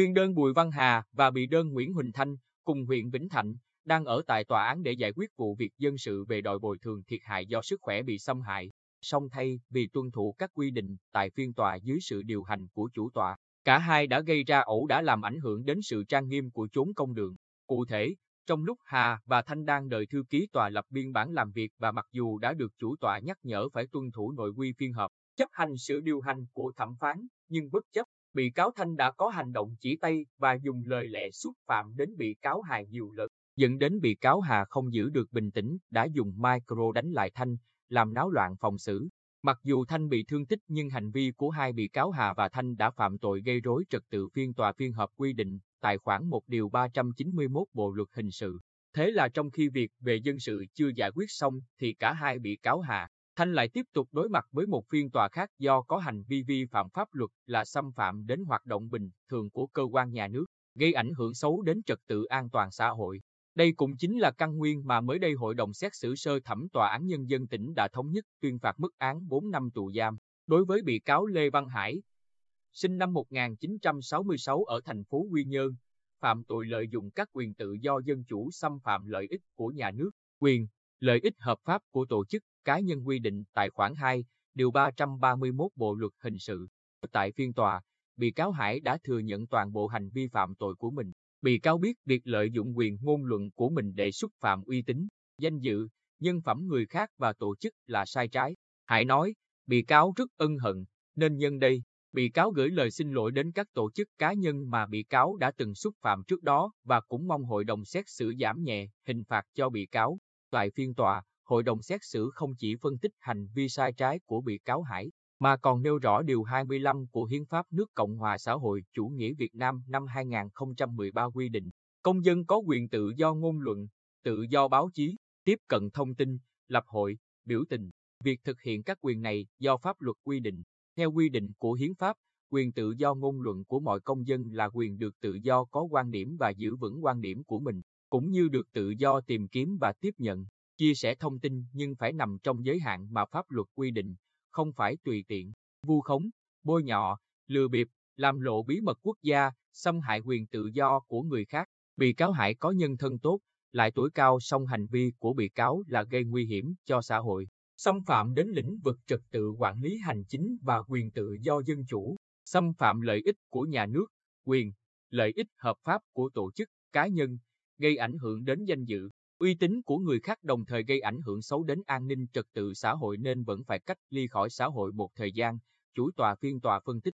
Nguyên đơn Bùi Văn Hà và bị đơn Nguyễn Huỳnh Thanh cùng huyện Vĩnh Thạnh đang ở tại tòa án để giải quyết vụ việc dân sự về đòi bồi thường thiệt hại do sức khỏe bị xâm hại. Song thay vì tuân thủ các quy định tại phiên tòa dưới sự điều hành của chủ tọa, cả hai đã gây ra ẩu đã làm ảnh hưởng đến sự trang nghiêm của chốn công đường. Cụ thể, trong lúc Hà và Thanh đang đợi thư ký tòa lập biên bản làm việc và mặc dù đã được chủ tọa nhắc nhở phải tuân thủ nội quy phiên họp, chấp hành sự điều hành của thẩm phán, nhưng bất chấp, bị cáo Thanh đã có hành động chỉ tay và dùng lời lẽ xúc phạm đến bị cáo Hà nhiều lần, dẫn đến bị cáo Hà không giữ được bình tĩnh, đã dùng micro đánh lại Thanh, làm náo loạn phòng xử. Mặc dù Thanh bị thương tích nhưng hành vi của hai bị cáo Hà và Thanh đã phạm tội gây rối trật tự phiên tòa phiên họp quy định tại khoản 1 điều 391 Bộ luật hình sự. Thế là trong khi việc về dân sự chưa giải quyết xong thì cả hai bị cáo Hà, Thanh lại tiếp tục đối mặt với một phiên tòa khác do có hành vi vi phạm pháp luật là xâm phạm đến hoạt động bình thường của cơ quan nhà nước, gây ảnh hưởng xấu đến trật tự an toàn xã hội. Đây cũng chính là căn nguyên mà mới đây Hội đồng xét xử sơ thẩm Tòa án Nhân dân tỉnh đã thống nhất tuyên phạt mức án 4 năm tù giam đối với bị cáo Lê Văn Hải, sinh năm 1966 ở thành phố Quy Nhơn, phạm tội lợi dụng các quyền tự do dân chủ xâm phạm lợi ích của nhà nước, quyền, lợi ích hợp pháp của tổ chức, cá nhân quy định tại khoản 2, điều 331 Bộ luật hình sự. Tại phiên tòa, bị cáo Hải đã thừa nhận toàn bộ hành vi phạm tội của mình. Bị cáo biết việc lợi dụng quyền ngôn luận của mình để xúc phạm uy tín, danh dự, nhân phẩm người khác và tổ chức là sai trái. Hải nói, bị cáo rất ân hận, nên nhân đây, bị cáo gửi lời xin lỗi đến các tổ chức cá nhân mà bị cáo đã từng xúc phạm trước đó và cũng mong hội đồng xét xử giảm nhẹ hình phạt cho bị cáo. Tại phiên tòa, hội đồng xét xử không chỉ phân tích hành vi sai trái của bị cáo Hải, mà còn nêu rõ Điều 25 của Hiến pháp nước Cộng hòa xã hội chủ nghĩa Việt Nam năm 2013 quy định, công dân có quyền tự do ngôn luận, tự do báo chí, tiếp cận thông tin, lập hội, biểu tình. Việc thực hiện các quyền này do pháp luật quy định. Theo quy định của Hiến pháp, quyền tự do ngôn luận của mọi công dân là quyền được tự do có quan điểm và giữ vững quan điểm của mình, cũng như được tự do tìm kiếm và tiếp nhận, chia sẻ thông tin nhưng phải nằm trong giới hạn mà pháp luật quy định, không phải tùy tiện, vu khống, bôi nhọ, lừa bịp, làm lộ bí mật quốc gia, xâm hại quyền tự do của người khác. Bị cáo Hải có nhân thân tốt, lại tuổi cao song hành vi của bị cáo là gây nguy hiểm cho xã hội, xâm phạm đến lĩnh vực trật tự quản lý hành chính và quyền tự do dân chủ, xâm phạm lợi ích của nhà nước, quyền, lợi ích hợp pháp của tổ chức, cá nhân, gây ảnh hưởng đến danh dự, uy tín của người khác đồng thời gây ảnh hưởng xấu đến an ninh trật tự xã hội nên vẫn phải cách ly khỏi xã hội một thời gian, chủ tòa phiên tòa phân tích.